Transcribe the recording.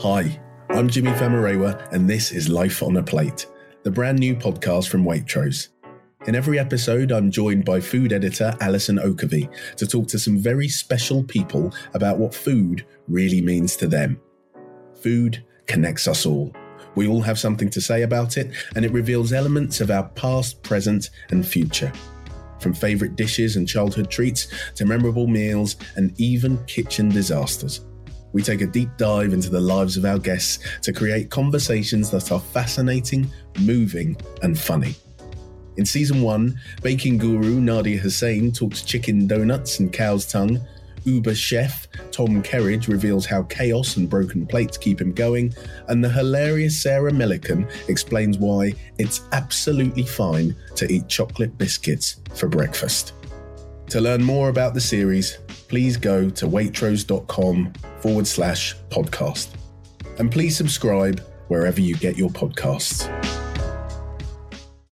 Hi, I'm Jimmy Famurewa, and this is Life on a Plate, the brand new podcast from Waitrose. In every episode, I'm joined by food editor Alison Oakervee to talk to some very special people about what food really means to them. Food connects us all. We all have something to say about it, and it reveals elements of our past, present, and future. From favourite dishes and childhood treats to memorable meals and even kitchen disasters. We take a deep dive into the lives of our guests to create conversations that are fascinating, moving, and funny. In season one, baking guru Nadiya Hussain talks chicken donuts and cow's tongue. Uber chef Tom Kerridge reveals how chaos and broken plates keep him going. And the hilarious Sarah Millican explains why it's absolutely fine to eat chocolate biscuits for breakfast. To learn more about the series, please go to waitrose.com forward slash podcast. And please subscribe wherever you get your podcasts.